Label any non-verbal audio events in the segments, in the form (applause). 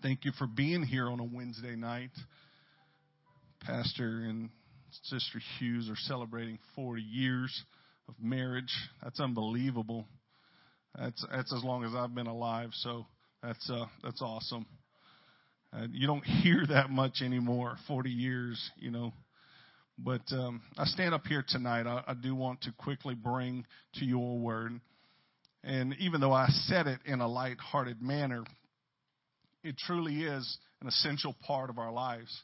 Thank you for being here on a Wednesday night. Pastor and Sister Hughes are celebrating 40 years of marriage. That's unbelievable. That's that's as long as I've been alive, so that's uh, that's awesome. Uh, you don't (laughs) hear that much anymore. 40 years, you know. But um, I stand up here tonight. I, I do want to quickly bring to you a word. And even though I said it in a light-hearted manner, it truly is an essential part of our lives.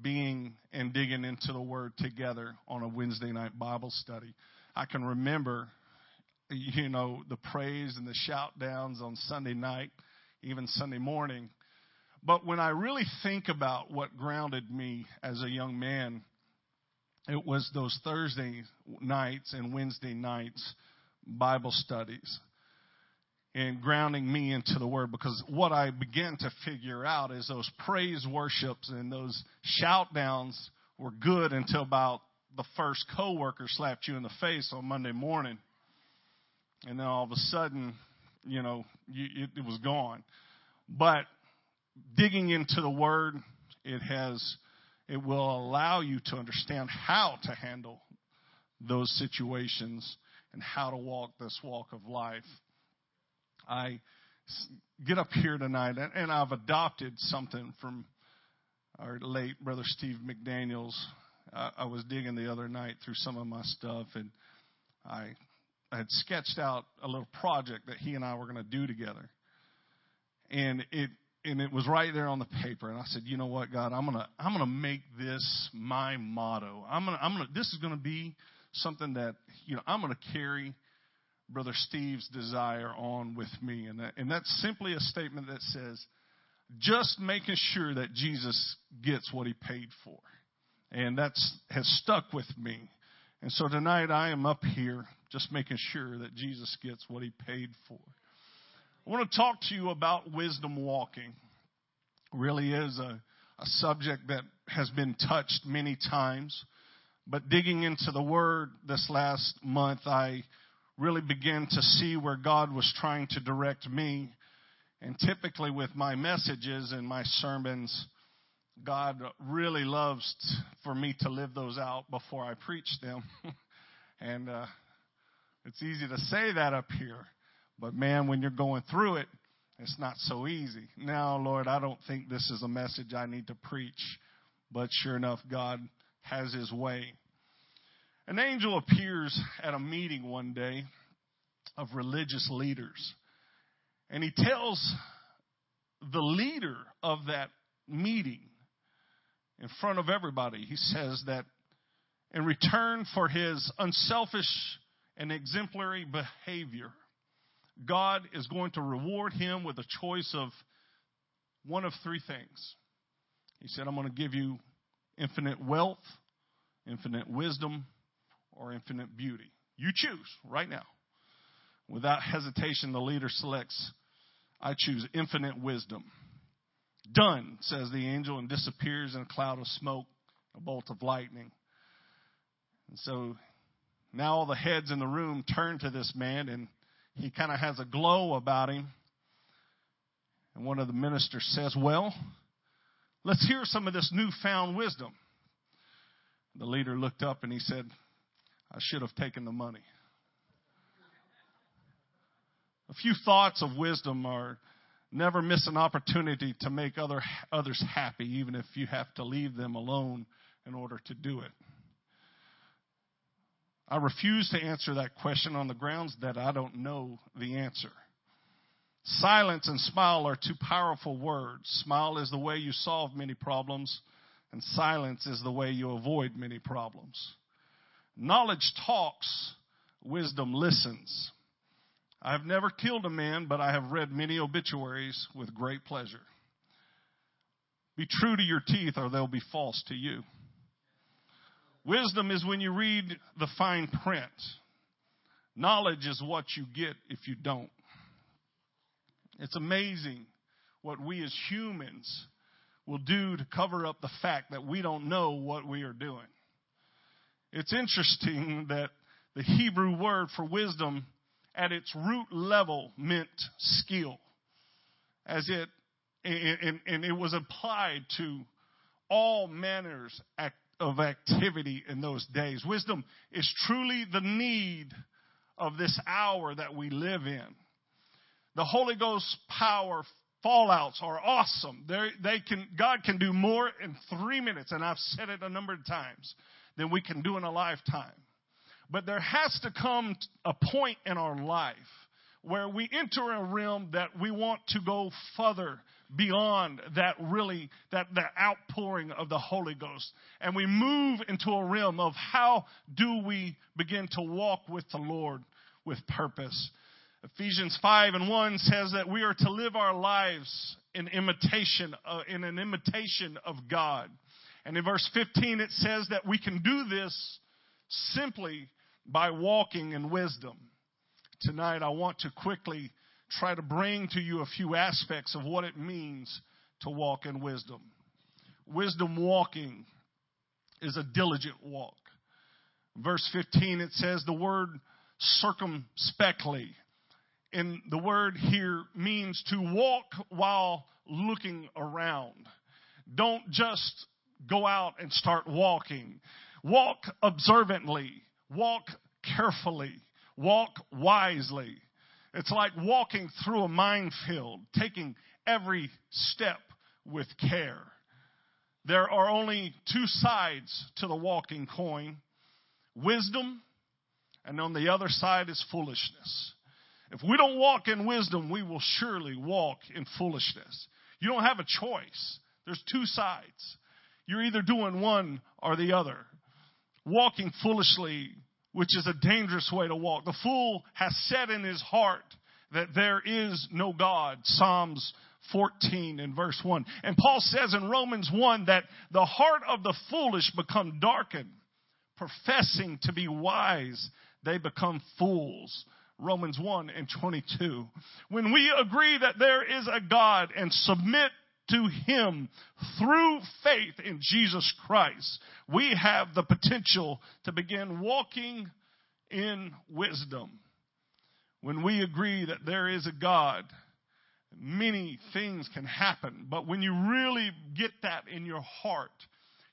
Being and digging into the Word together on a Wednesday night Bible study. I can remember, you know, the praise and the shout downs on Sunday night, even Sunday morning. But when I really think about what grounded me as a young man, it was those Thursday nights and Wednesday nights Bible studies and grounding me into the word because what I began to figure out is those praise worships and those shout downs were good until about the first coworker slapped you in the face on Monday morning. And then all of a sudden, you know, you, it, it was gone. But digging into the word, it has, it will allow you to understand how to handle those situations and how to walk this walk of life. I get up here tonight, and I've adopted something from our late brother Steve McDaniels. I was digging the other night through some of my stuff, and I, I had sketched out a little project that he and I were going to do together. And it and it was right there on the paper and I said, "You know what, God, I'm going to I'm to make this my motto. I'm to I'm to this is going to be something that, you know, I'm going to carry Brother Steve's desire on with me. And, that, and that's simply a statement that says, just making sure that Jesus gets what he paid for. And that's has stuck with me. And so tonight I am up here just making sure that Jesus gets what he paid for. I want to talk to you about wisdom walking. Really is a, a subject that has been touched many times. But digging into the Word this last month, I really began to see where God was trying to direct me. And typically, with my messages and my sermons, God really loves for me to live those out before I preach them. (laughs) and uh, it's easy to say that up here, but man, when you're going through it, it's not so easy. Now, Lord, I don't think this is a message I need to preach, but sure enough, God has his way. An angel appears at a meeting one day of religious leaders, and he tells the leader of that meeting in front of everybody, he says that in return for his unselfish and exemplary behavior, God is going to reward him with a choice of one of three things. He said, I'm going to give you infinite wealth, infinite wisdom, or infinite beauty. You choose right now. Without hesitation, the leader selects, I choose infinite wisdom. Done, says the angel, and disappears in a cloud of smoke, a bolt of lightning. And so now all the heads in the room turn to this man, and he kind of has a glow about him. And one of the ministers says, Well, let's hear some of this newfound wisdom. The leader looked up and he said, I should have taken the money. A few thoughts of wisdom are never miss an opportunity to make other, others happy, even if you have to leave them alone in order to do it. I refuse to answer that question on the grounds that I don't know the answer. Silence and smile are two powerful words. Smile is the way you solve many problems, and silence is the way you avoid many problems. Knowledge talks, wisdom listens. I have never killed a man, but I have read many obituaries with great pleasure. Be true to your teeth, or they'll be false to you. Wisdom is when you read the fine print. Knowledge is what you get if you don't. It's amazing what we as humans will do to cover up the fact that we don't know what we are doing. It's interesting that the Hebrew word for wisdom at its root level meant skill, as it and, and it was applied to all manners of activity in those days. Wisdom is truly the need of this hour that we live in. The Holy Ghost power fallouts are awesome. They're, they can, God can do more in three minutes, and I've said it a number of times, than we can do in a lifetime. But there has to come a point in our life where we enter a realm that we want to go further beyond that really that the outpouring of the holy ghost. And we move into a realm of how do we begin to walk with the lord with purpose. Ephesians 5 and 1 says that we are to live our lives in imitation uh, in an imitation of god and in verse 15 it says that we can do this simply by walking in wisdom tonight i want to quickly try to bring to you a few aspects of what it means to walk in wisdom. Wisdom walking is a diligent walk. Verse 15, it says the word circumspectly. And the word here means to walk while looking around. Don't just go out and start walking. Walk observantly. Walk carefully. Walk wisely. It's like walking through a minefield, taking every step with care. There are only two sides to the walking coin wisdom, and on the other side is foolishness. If we don't walk in wisdom, we will surely walk in foolishness. You don't have a choice. There's two sides. You're either doing one or the other. Walking foolishly which is a dangerous way to walk. The fool has said in his heart that there is no God. Psalms 14 and verse 1. And Paul says in Romans 1 that the heart of the foolish become darkened. Professing to be wise, they become fools. Romans 1 and 22. When we agree that there is a God and submit to Him through faith in Jesus Christ, we have the potential to begin walking in wisdom. When we agree that there is a God, many things can happen. But when you really get that in your heart,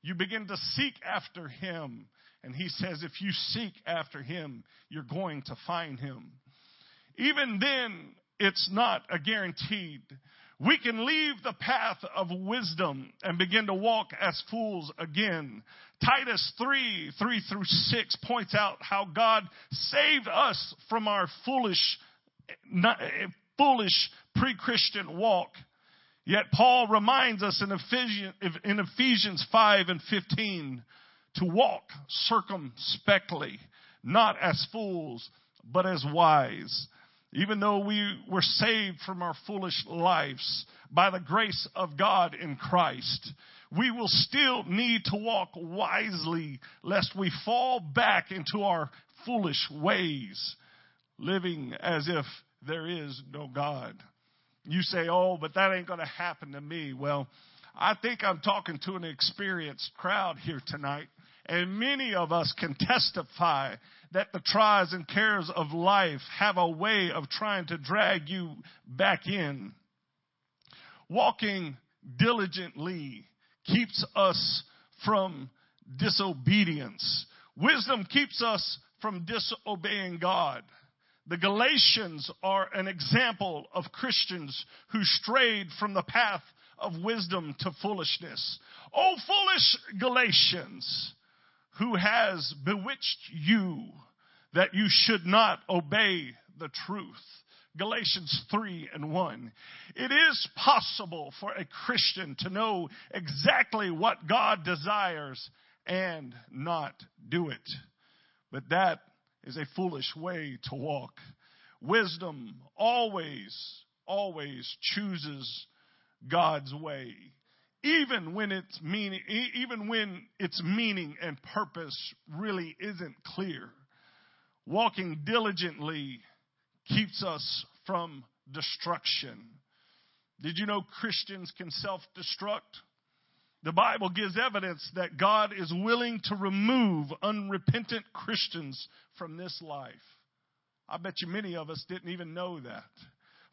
you begin to seek after Him. And He says, if you seek after Him, you're going to find Him. Even then, it's not a guaranteed we can leave the path of wisdom and begin to walk as fools again. Titus 3, 3 through 6 points out how God saved us from our foolish, foolish pre-Christian walk. Yet Paul reminds us in Ephesians, in Ephesians 5 and 15 to walk circumspectly, not as fools, but as wise. Even though we were saved from our foolish lives by the grace of God in Christ, we will still need to walk wisely lest we fall back into our foolish ways, living as if there is no God. You say, oh, but that ain't going to happen to me. Well, I think I'm talking to an experienced crowd here tonight. And many of us can testify that the trials and cares of life have a way of trying to drag you back in. Walking diligently keeps us from disobedience. Wisdom keeps us from disobeying God. The Galatians are an example of Christians who strayed from the path of wisdom to foolishness. Oh, foolish Galatians! Who has bewitched you that you should not obey the truth. Galatians 3 and 1. It is possible for a Christian to know exactly what God desires and not do it. But that is a foolish way to walk. Wisdom always, always chooses God's way even when its meaning, even when its meaning and purpose really isn't clear. Walking diligently keeps us from destruction. Did you know Christians can self destruct? The Bible gives evidence that God is willing to remove unrepentant Christians from this life. I bet you many of us didn't even know that.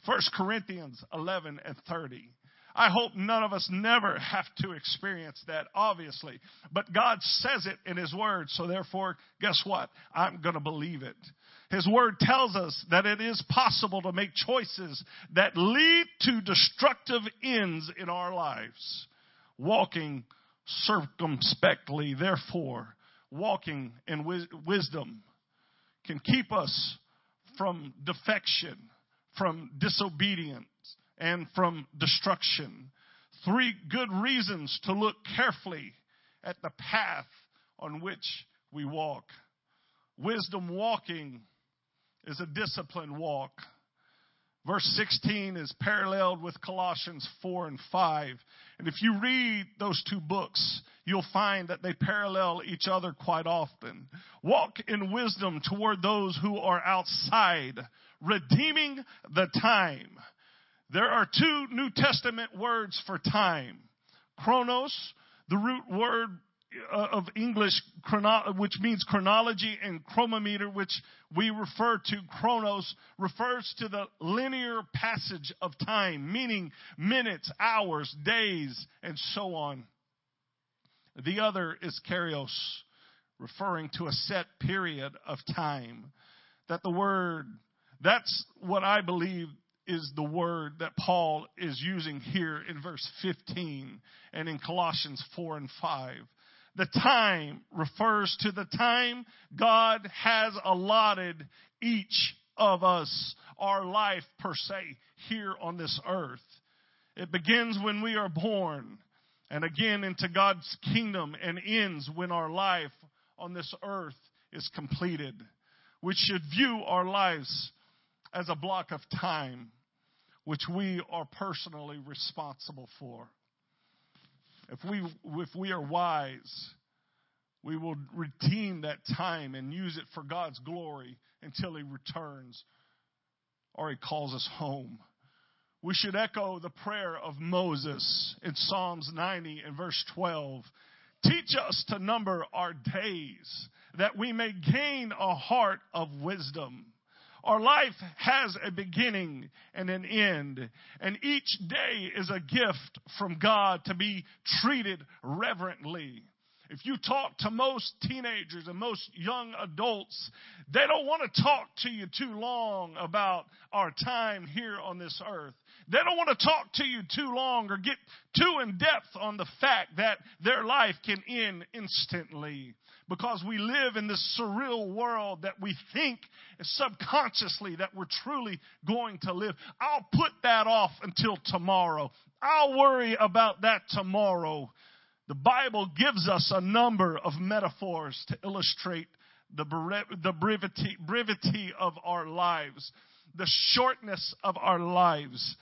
1 Corinthians 11 and 30. I hope none of us never (laughs) have to experience that, obviously. But God says it in His Word, so therefore, guess what? I'm going to believe it. His Word tells us that it is possible to make choices that lead to destructive ends in our lives. Walking circumspectly, therefore, walking in wisdom can keep us from defection, from disobedience, and from destruction. Three good reasons to look carefully at the path on which we walk. Wisdom walking is a disciplined walk. Verse 16 is paralleled with Colossians 4 and 5. And if you read those two books, you'll find that they parallel each other quite often. Walk in wisdom toward those who are outside, redeeming the time. There are two New Testament words for time. Chronos, the root word uh, of English, which means chronology, and chronometer, which we refer to, chronos, refers to the linear passage of time, meaning minutes, hours, days, and so on. The other is kairos, referring to a set period of time. That the word, that's what I believe is the word that Paul is using here in verse 15 and in Colossians 4 and 5. The time refers to the time God has allotted each of us, our life per se, here on this earth. It begins when we are born and again into God's kingdom and ends when our life on this earth is completed. We should view our lives as a block of time which we are personally responsible for. If we, if we are wise, we will redeem that time and use it for God's glory until He returns or He calls us home. We should echo the prayer of Moses in Psalms 90 and verse 12. Teach us to number our days that we may gain a heart of wisdom. Our life has a beginning and an end, and each day is a gift from God to be treated reverently. If you talk to most teenagers and most young adults, they don't want to talk to you too long about our time here on this earth. They don't want to talk to you too long or get too in depth on the fact that their life can end instantly because we live in this surreal world that we think subconsciously that we're truly going to live. I'll put that off until tomorrow. I'll worry about that tomorrow. The Bible gives us a number of metaphors to illustrate the, the brevity, brevity of our lives, the shortness of our lives.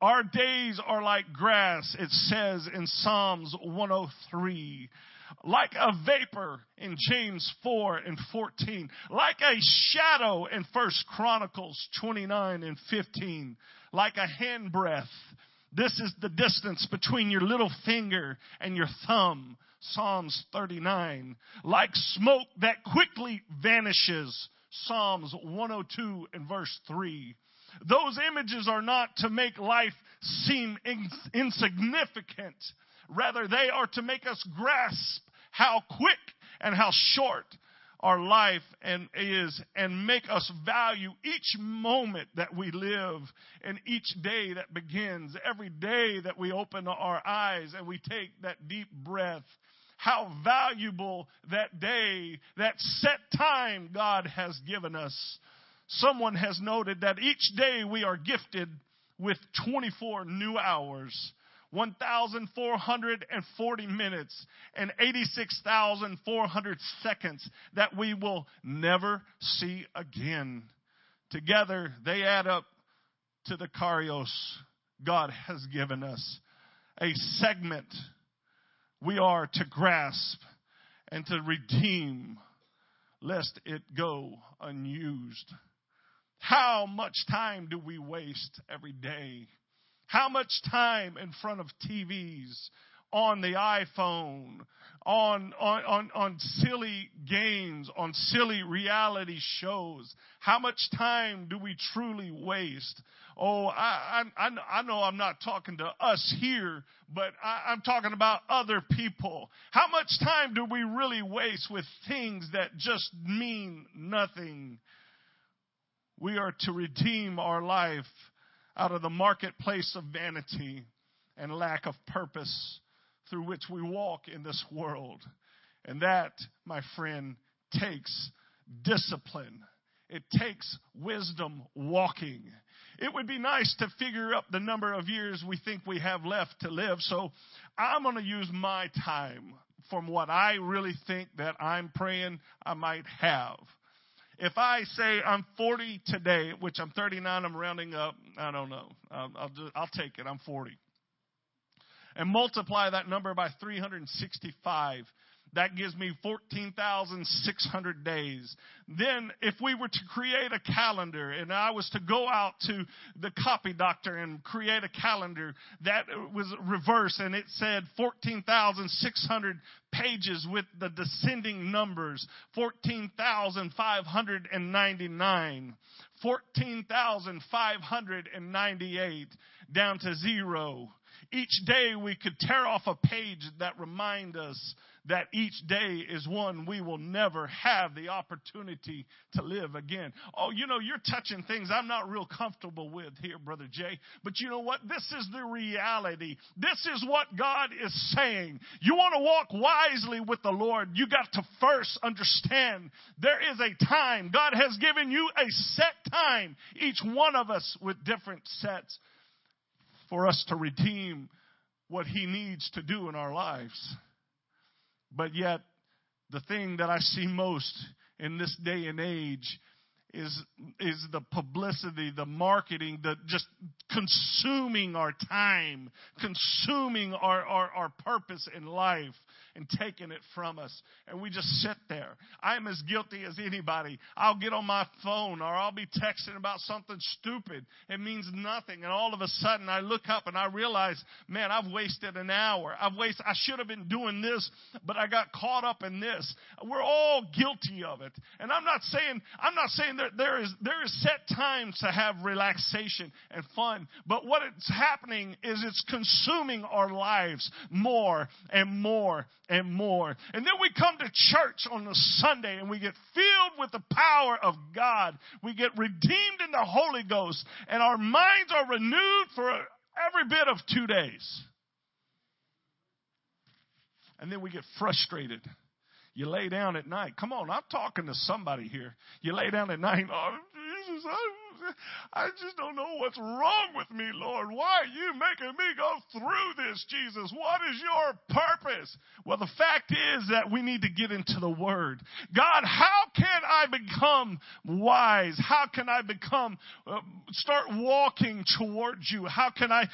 Our days are like grass, it says in Psalms 103 like a vapor in James 4 and 14, like a shadow in First Chronicles 29 and 15, like a handbreadth. This is the distance between your little finger and your thumb. Psalms 39. Like smoke that quickly vanishes. Psalms 102 and verse 3. Those images are not to make life seem insignificant, Rather, they are to make us grasp how quick and how short our life and is and make us value each moment that we live and each day that begins every day that we open our eyes and we take that deep breath. How valuable that day that set time God has given us. Someone has noted that each day we are gifted with 24 new hours 1,440 minutes and 86,400 seconds that we will never see again. Together, they add up to the kairos God has given us. A segment we are to grasp and to redeem lest it go unused. How much time do we waste every day? How much time in front of TVs on the iPhone, on, on, on, on silly games, on silly reality shows? How much time do we truly waste? Oh, I, I, I know I'm not talking to us here, but I, I'm talking about other people. How much time do we really waste with things that just mean nothing? We are to redeem our life out of the marketplace of vanity and lack of purpose through which we walk in this world. And that, my friend, takes discipline. It takes wisdom walking. It would be nice to figure up the number of years we think we have left to live. So I'm going to use my time from what I really think that I'm praying I might have. If I say I'm 40 today, which I'm 39, I'm rounding up. I don't know. I'll, I'll, I'll take it. I'm 40 and multiply that number by 365. That gives me 14,600 days. Then, if we were to create a calendar and I was to go out to the copy doctor and create a calendar that was reverse and it said 14,600 pages with the descending numbers 14,599, 14,598 down to zero. Each day we could tear off a page that remind us that each day is one we will never have the opportunity to live again. Oh, you know, you're touching things I'm not real comfortable with here, Brother Jay. But you know what? This is the reality. This is what God is saying. You want to walk wisely with the Lord, you got to first understand there is a time. God has given you a set time, each one of us with different sets for us to redeem what He needs to do in our lives. But yet, the thing that I see most in this day and age is, is the publicity, the marketing, the just consuming our time, consuming our, our, our purpose in life and taking it from us. And we just sit there. I'm as guilty as anybody. I'll get on my phone or I'll be texting about something stupid. It means nothing. And all of a sudden I look up and I realize, man, I've wasted an hour. I've wasted, I should have been doing this, but I got caught up in this. We're all guilty of it. And I'm not saying, I'm not saying that there is, there is set times to have relaxation and fun, but what it's happening is it's consuming our lives more and more and more. And then we come to church on a Sunday and we get filled with the power of God. We get redeemed in the Holy Ghost and our minds are renewed for every bit of two days. And then we get frustrated. You lay down at night. Come on, I'm talking to somebody here. You lay down at night. Oh, Jesus, I (laughs) I just don't know what's wrong with me, Lord. Why are you making me go through this, Jesus? What is your purpose? Well, the fact is that we need to get into the Word. God, how can I become wise? How can I become, uh, start walking towards you? How can I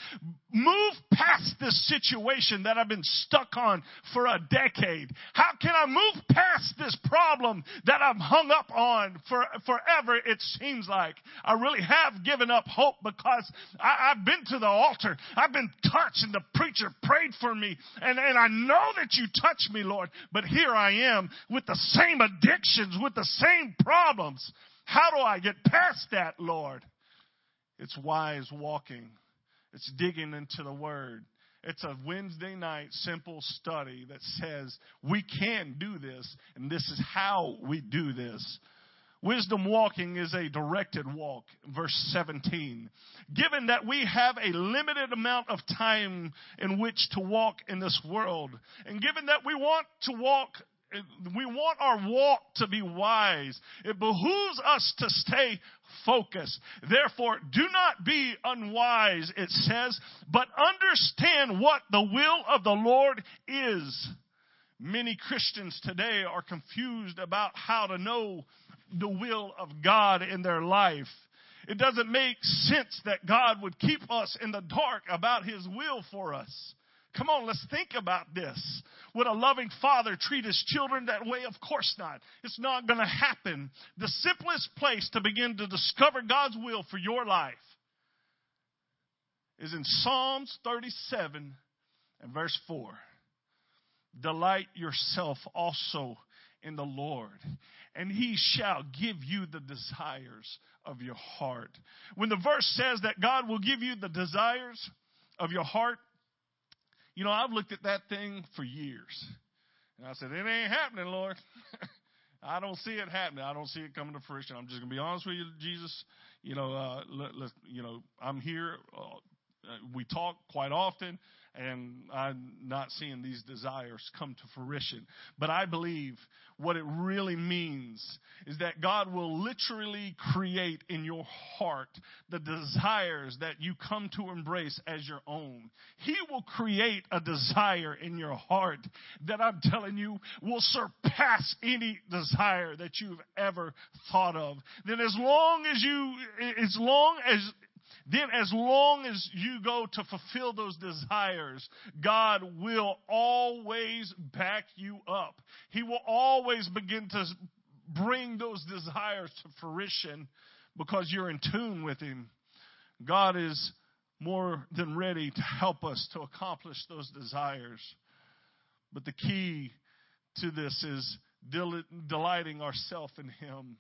move past this situation that I've been stuck on for a decade? How can I move past this problem that I'm hung up on for forever, it seems like? I really have given up hope because I, have been to the altar. I've been touched and the preacher prayed for me. And, and I know that you touched me, Lord. But here I am with the same addictions, with the same problems. How do I get past that, Lord? It's wise walking. It's digging into the word. It's a Wednesday night simple study that says we can do this and this is how we do this. Wisdom walking is a directed walk, verse 17. Given that we have a limited amount of time in which to walk in this world, and given that we want to walk we want our walk to be wise. It behooves us to stay focused. Therefore, do not be unwise, it says, but understand what the will of the Lord is. Many Christians today are confused about how to know the will of God in their life. It doesn't make sense that God would keep us in the dark about His will for us. Come on, let's think about this. Would a loving father treat his children that way? Of course not. It's not going to happen. The simplest place to begin to discover God's will for your life is in Psalms 37 and verse 4. Delight yourself also in the Lord, and he shall give you the desires of your heart. When the verse says that God will give you the desires of your heart, you know, I've looked at that thing for years. And I said, It ain't happening, Lord. (laughs) I don't see it happening. I don't see it coming to fruition. I'm just going to be honest with you, Jesus. You know, uh, let, let, you know, I'm here. Uh, Uh, we talk quite often and I'm not seeing these desires come to fruition. But I believe what it really means is that God will literally create in your heart the desires that you come to embrace as your own. He will create a desire in your heart that I'm telling you will surpass any desire that you've ever thought of. Then as long as you, as long as then as long as you go to fulfill those desires, God will always back you up. He will always begin to bring those desires to fruition because you're in tune with Him. God is more than ready to help us to accomplish those desires. But the key to this is delighting ourselves in Him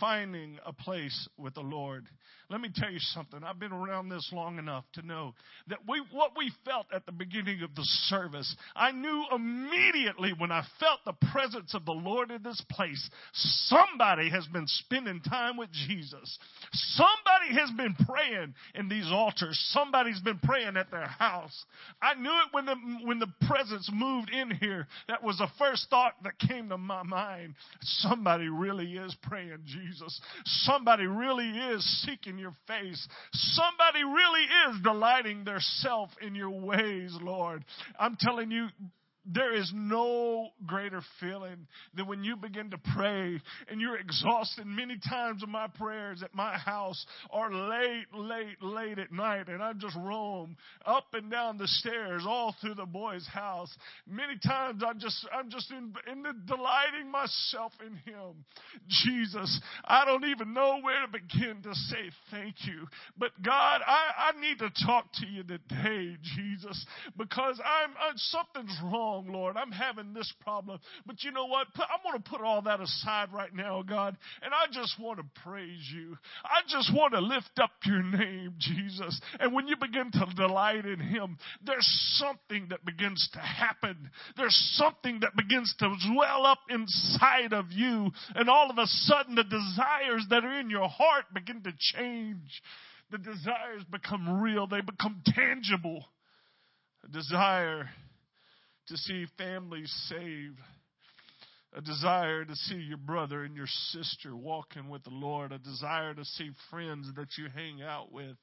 finding a place with the Lord. Let me tell you something. I've been around this long enough to know that we, what we felt at the beginning of the service, I knew immediately when I felt the presence of the Lord in this place, somebody has been spending time with Jesus. Somebody has been praying in these altars. Somebody's been praying at their house. I knew it when the, when the presence moved in here. That was the first thought that came to my mind. Somebody really is praying Jesus. Jesus. Somebody really is seeking your face. Somebody really is delighting their self in your ways, Lord. I'm telling you, there is no greater feeling than when you begin to pray and you're exhausted. Many times of my prayers at my house are late, late, late at night, and I just roam up and down the stairs all through the boy's house. Many times I just I'm just in, in the delighting myself in Him. Jesus, I don't even know where to begin to say thank you. But God, I, I need to talk to you today, Jesus, because I'm, I'm something's wrong wrong, Lord. I'm having this problem. But you know what? I'm going to put all that aside right now, God. And I just want to praise you. I just want to lift up your name, Jesus. And when you begin to delight in Him, there's something that begins to happen. There's something that begins to well up inside of you. And all of a sudden, the desires that are in your heart begin to change. The desires become real. They become tangible. A desire to see families saved, a desire to see your brother and your sister walking with the Lord, a desire to see friends that you hang out with.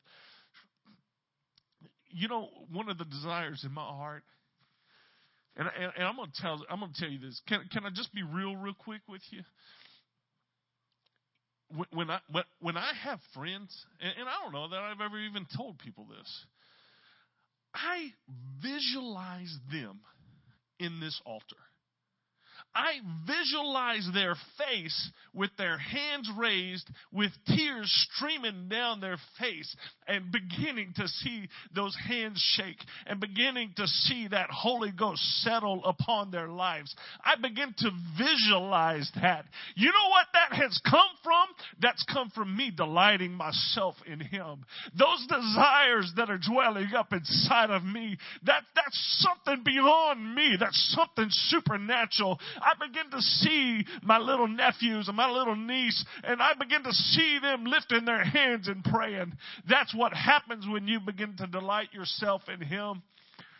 You know, one of the desires in my heart, and, and, and I'm to tell I'm to tell you this. Can can I just be real, real quick with you? When, when I when, when I have friends, and, and I don't know that I've ever even told people this, I visualize them in this altar. I visualize their face with their hands raised, with tears streaming down their face, and beginning to see those hands shake, and beginning to see that Holy Ghost settle upon their lives. I begin to visualize that. You know what that has come from? That's come from me delighting myself in Him. Those desires that are dwelling up inside of me, that, that's something beyond me. That's something supernatural. I begin to see my little nephews and my little niece, and I begin to see them lifting their hands and praying. That's what happens when you begin to delight yourself in Him.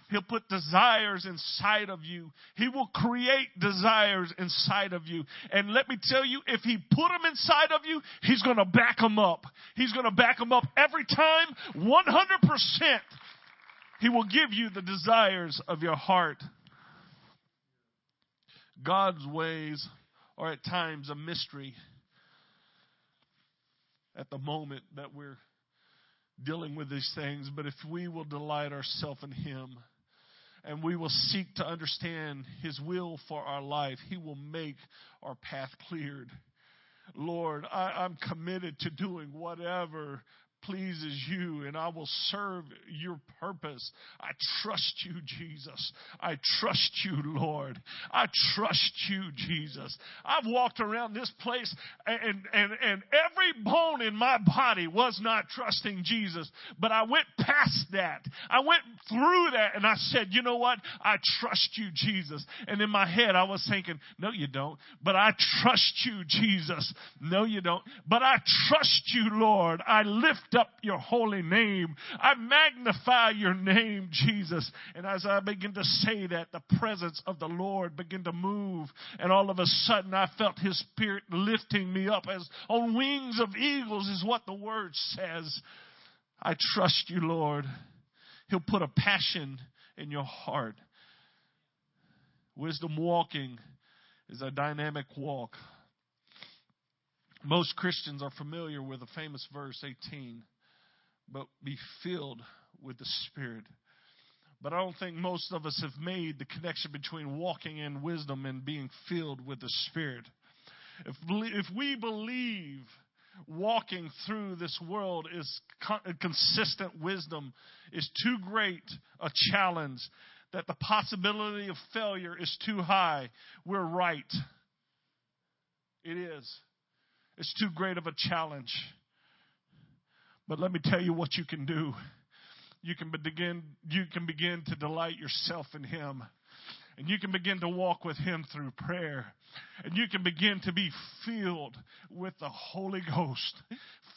He'll put desires inside of you. He will create desires inside of you. And let me tell you, if He put them inside of you, He's going to back them up. He's going to back them up every time, 100%. He will give you the desires of your heart. God's ways are at times a mystery at the moment that we're dealing with these things. But if we will delight ourselves in Him and we will seek to understand His will for our life, He will make our path cleared. Lord, I, am committed to doing whatever pleases you and I will serve your purpose. I trust you, Jesus. I trust you, Lord. I trust you, Jesus. I've walked around this place and, and, and every bone in my body was not trusting Jesus, but I went past that. I went through that and I said, you know what? I trust you, Jesus. And in my head, I was thinking, no, you don't, but I trust you, Jesus. No, you don't, but I trust you, Lord. I lift up your holy name. I magnify your name, Jesus. And as I begin to say that, the presence of the Lord began to move. And all of a sudden, I felt his spirit lifting me up as on wings of eagles is what the word says. I trust you, Lord. He'll put a passion in your heart. Wisdom walking is a dynamic walk. Most Christians are familiar with the famous verse 18, but be filled with the Spirit. But I don't think most of us have made the connection between walking in wisdom and being filled with the Spirit. If, if we believe walking through this world is consistent wisdom is too great a challenge that the possibility of failure is too high, we're right. It is. It's too great of a challenge. But let me tell you what you can do. You can begin, you can begin to delight yourself in Him. And you can begin to walk with Him through prayer. And you can begin to be filled with the Holy Ghost.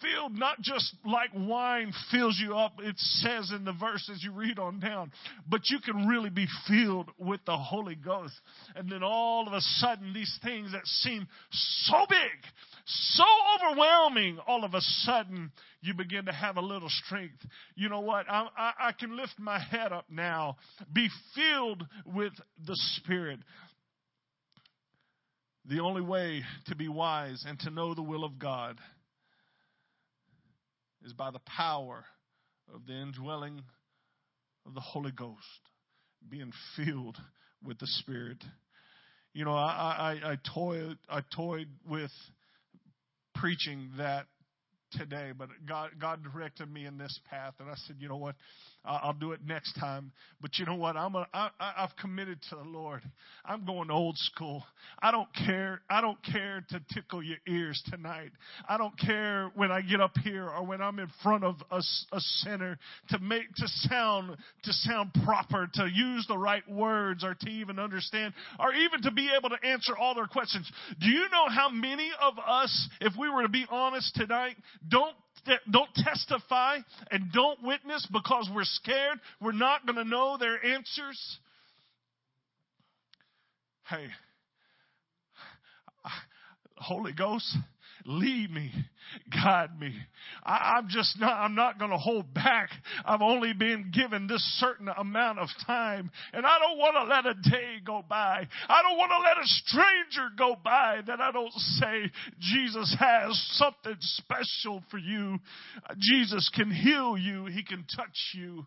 Filled not just like wine fills you up, it says in the verse as you read on down, but you can really be filled with the Holy Ghost. And then all of a sudden, these things that seem so big, so overwhelming, all of a sudden you begin to have a little strength. You know what? I, I, I can lift my head up now, be filled with the Spirit. The only way to be wise and to know the will of God is by the power of the indwelling of the Holy Ghost, being filled with the Spirit. You know, I, I, I toyed I toyed with preaching that today, but God, God directed me in this path, and I said, you know what, I'll do it next time. But you know what, I'm a, I, I've committed to the Lord. I'm going old school. I don't care. I don't care to tickle your ears tonight. I don't care when I get up here or when I'm in front of a, a sinner to make to sound to sound proper, to use the right words, or to even understand, or even to be able to answer all their questions. Do you know how many of us, if we were to be honest tonight, don't don't testify and don't witness because we're scared we're not going to know their answers. Hey, Holy Ghost, lead me, guide me. I, am just not, I'm not going to hold back. I've only been given this certain amount of time and I don't want to let a day go by. I don't want to let a stranger go by that I don't say Jesus has something special for you. Jesus can heal you. He can touch you.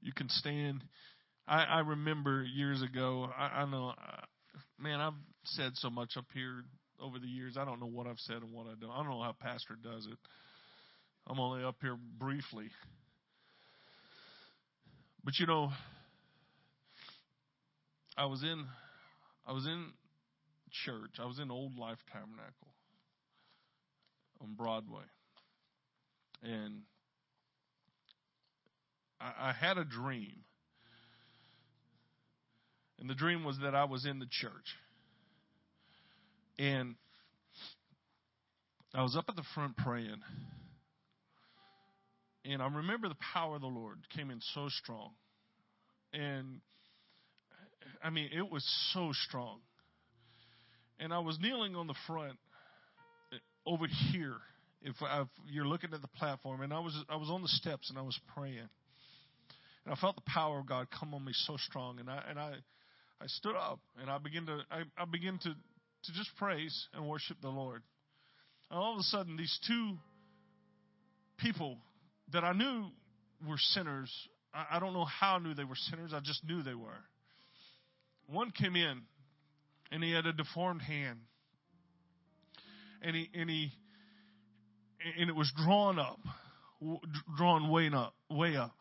You can stand. I, I remember years ago, I, I know, uh, man, I've said so much up here over the years. I don't know what I've said and what I don't. I don't know how pastor does it. I'm only up here briefly. But you know, I was in I was in church. I was in Old Life Tabernacle on Broadway. And I, I had a dream. And the dream was that I was in the church. And I was up at the front praying. And I remember the power of the Lord came in so strong. And I mean, it was so strong. And I was kneeling on the front eh, over here. If, you're looking at the platform, and I was I was on the steps and I was praying, and I felt the power of God come on me so strong, and I and I I stood up and I began to I, I began to to just praise and worship the Lord. And all of a sudden, these two people that I knew were sinners, I, don't know how I knew they were sinners, I just knew they were. One came in and he had a deformed hand. And he and he and it was drawn up, drawn way up, way up.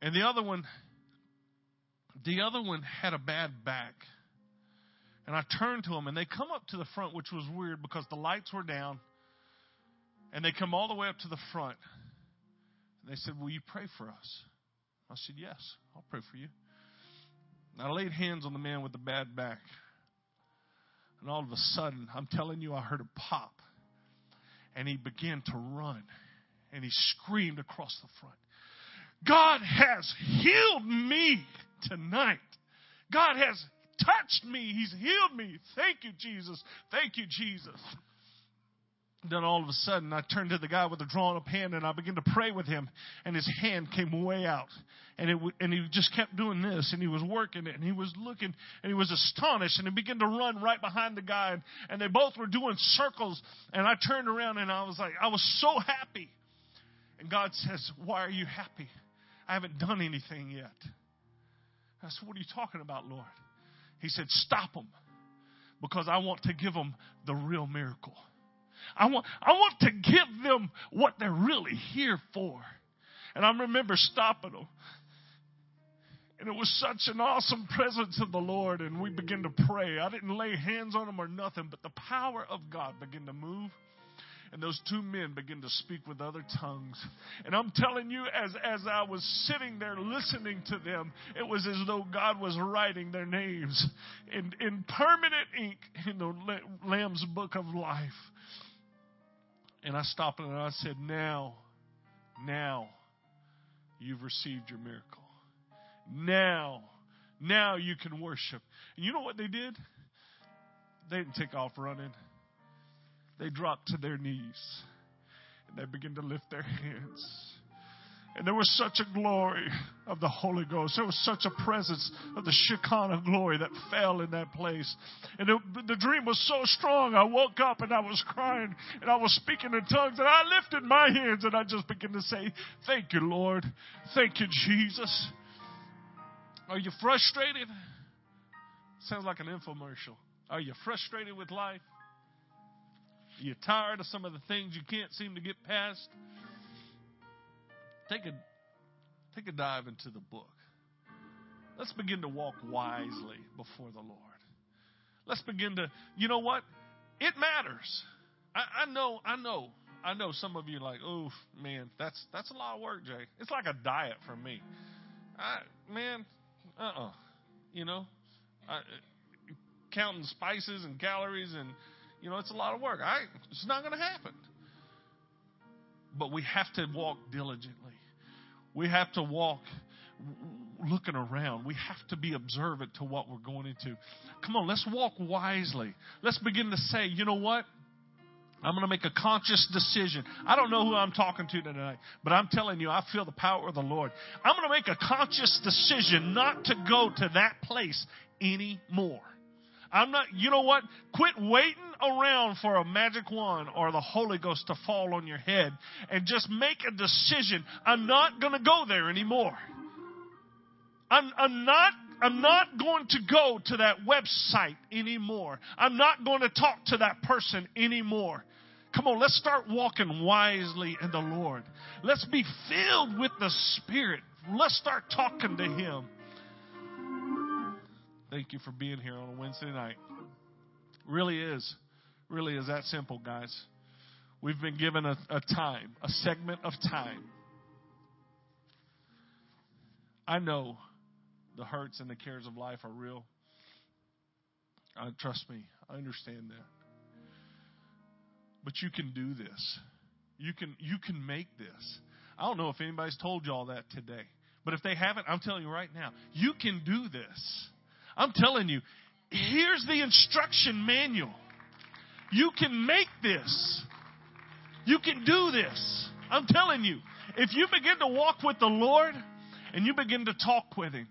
And the other one, the other one had a bad back. And I turned to them, and they come up to the front, which was weird because the lights were down. And they come all the way up to the front. And they said, Will you pray for us? I said, Yes, I'll pray for you. And I laid hands on the man with the bad back. And all of a sudden, I'm telling you, I heard a pop. And he began to run. And he screamed across the front. God has healed me tonight. God has touched me. He's healed me. Thank you, Jesus. Thank you, Jesus. Then all of a sudden, I turned to the guy with the drawn up hand and I began to pray with him, and his hand came way out. And, it, and he just kept doing this, and he was working it, and he was looking, and he was astonished, and he began to run right behind the guy, and, and they both were doing circles. And I turned around and I was like, I was so happy. And God says, Why are you happy? I haven't done anything yet. I said, What are you talking about, Lord? He said, Stop them because I want to give them the real miracle. I want, I want to give them what they're really here for. And I remember stopping them. And it was such an awesome presence of the Lord, and we began to pray. I didn't lay hands on them or nothing, but the power of God began to move and those two men began to speak with other tongues. And I'm telling you, as, as I was sitting there listening to them, it was as though God was writing their names in, in permanent ink in the Lamb's book of life. And I stopped and I said, Now, now you've received your miracle. Now, now you can worship. And you know what they did? They didn't take off running they dropped to their knees and they began to lift their hands. And there was such a glory of the Holy Ghost. There was such a presence of the Shekinah glory that fell in that place. And it, the dream was so strong. I woke up and I was crying and I was speaking in tongues and I lifted my hands and I just began to say, Thank you, Lord. Thank you, Jesus. Are you frustrated? Sounds like an infomercial. Are you frustrated with life? You're tired of some of the things you can't seem to get past. Take a, take a dive into the book. Let's begin to walk wisely before the Lord. Let's begin to, you know what? It matters. I, I know, I know, I know some of you are like, oh man, that's that's a lot of work, Jay. It's like a diet for me. I man, uh uh-uh. uh You know, I, counting spices and calories and you know, it's a lot of work. I, it's not going to happen. But we have to walk diligently. We have to walk looking around. We have to be observant to what we're going into. Come on, let's walk wisely. Let's begin to say, you know what? I'm going to make a conscious decision. I don't know who I'm talking to tonight, but I'm telling you, I feel the power of the Lord. I'm going to make a conscious decision not to go to that place anymore. I'm not, you know what? Quit waiting around for a magic wand or the Holy Ghost to fall on your head and just make a decision. I'm not going to go there anymore. I'm, I'm not I'm not going to go to that website anymore. I'm not going to talk to that person anymore. Come on, let's start walking wisely in the Lord. Let's be filled with the Spirit. Let's start talking to Him. Thank you for being here on a Wednesday night. Really is. Really is that simple, guys. We've been given a, a time, a segment of time. I know the hurts and the cares of life are real. Uh, trust me, I understand that. But you can do this. You can you can make this. I don't know if anybody's told you all that today. But if they haven't, I'm telling you right now, you can do this. I'm telling you, here's the instruction manual. You can make this. You can do this. I'm telling you, if you begin to walk with the Lord and you begin to talk with Him,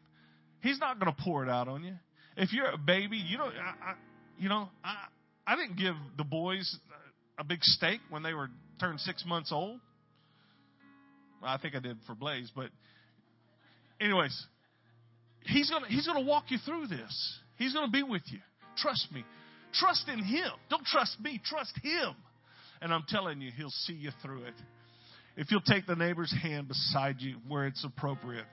He's not going to pour it out on you. If you're a baby, you know, I, I, you know, I, I didn't give the boys a big steak when they were turned six months old. Well, I think I did for Blaze, but anyways, He's going he's to walk you through this. He's going to be with you. Trust me. Trust in Him. Don't trust me. Trust Him. And I'm telling you, He'll see you through it. If you'll take the neighbor's hand beside you where it's appropriate.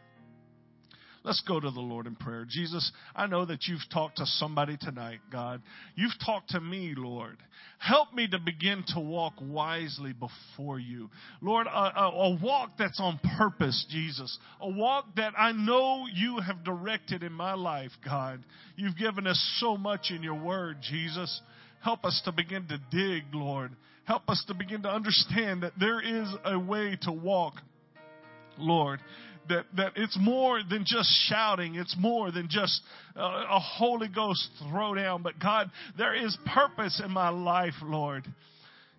Let's go to the Lord in prayer. Jesus, I know that you've talked to somebody tonight, God. You've talked to me, Lord. Help me to begin to walk wisely before you. Lord, a, a, a, walk that's on purpose, Jesus. A walk that I know you have directed in my life, God. You've given us so much in your word, Jesus. Help us to begin to dig, Lord. Help us to begin to understand that there is a way to walk, Lord that, that it's more than just shouting. It's more than just a, a Holy Ghost throwdown. But God, there is purpose in my life, Lord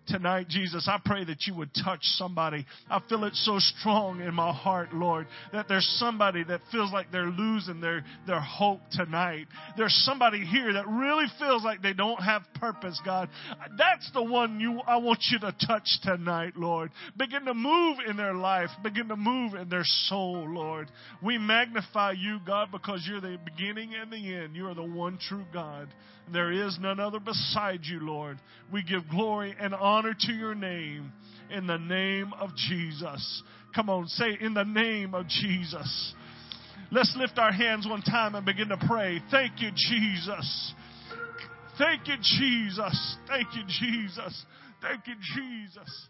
tonight, Jesus, I pray that you would touch somebody. I feel it so strong in my heart, Lord, that there's somebody that feels like they're losing their, their hope tonight. There's somebody here that really feels like they don't have purpose, God. That's the one you, I want you to touch tonight, Lord. Begin to move in their life. Begin to move in their soul, Lord. We magnify you, God, because you're the beginning and the end. You are the one true God. There is none other beside you, Lord. We give glory and honor to your name in the name of Jesus. Come on, say in the name of Jesus. Let's lift our hands one time and begin to pray. Thank you, Jesus. Thank you, Jesus. Thank you, Jesus. Thank you, Jesus.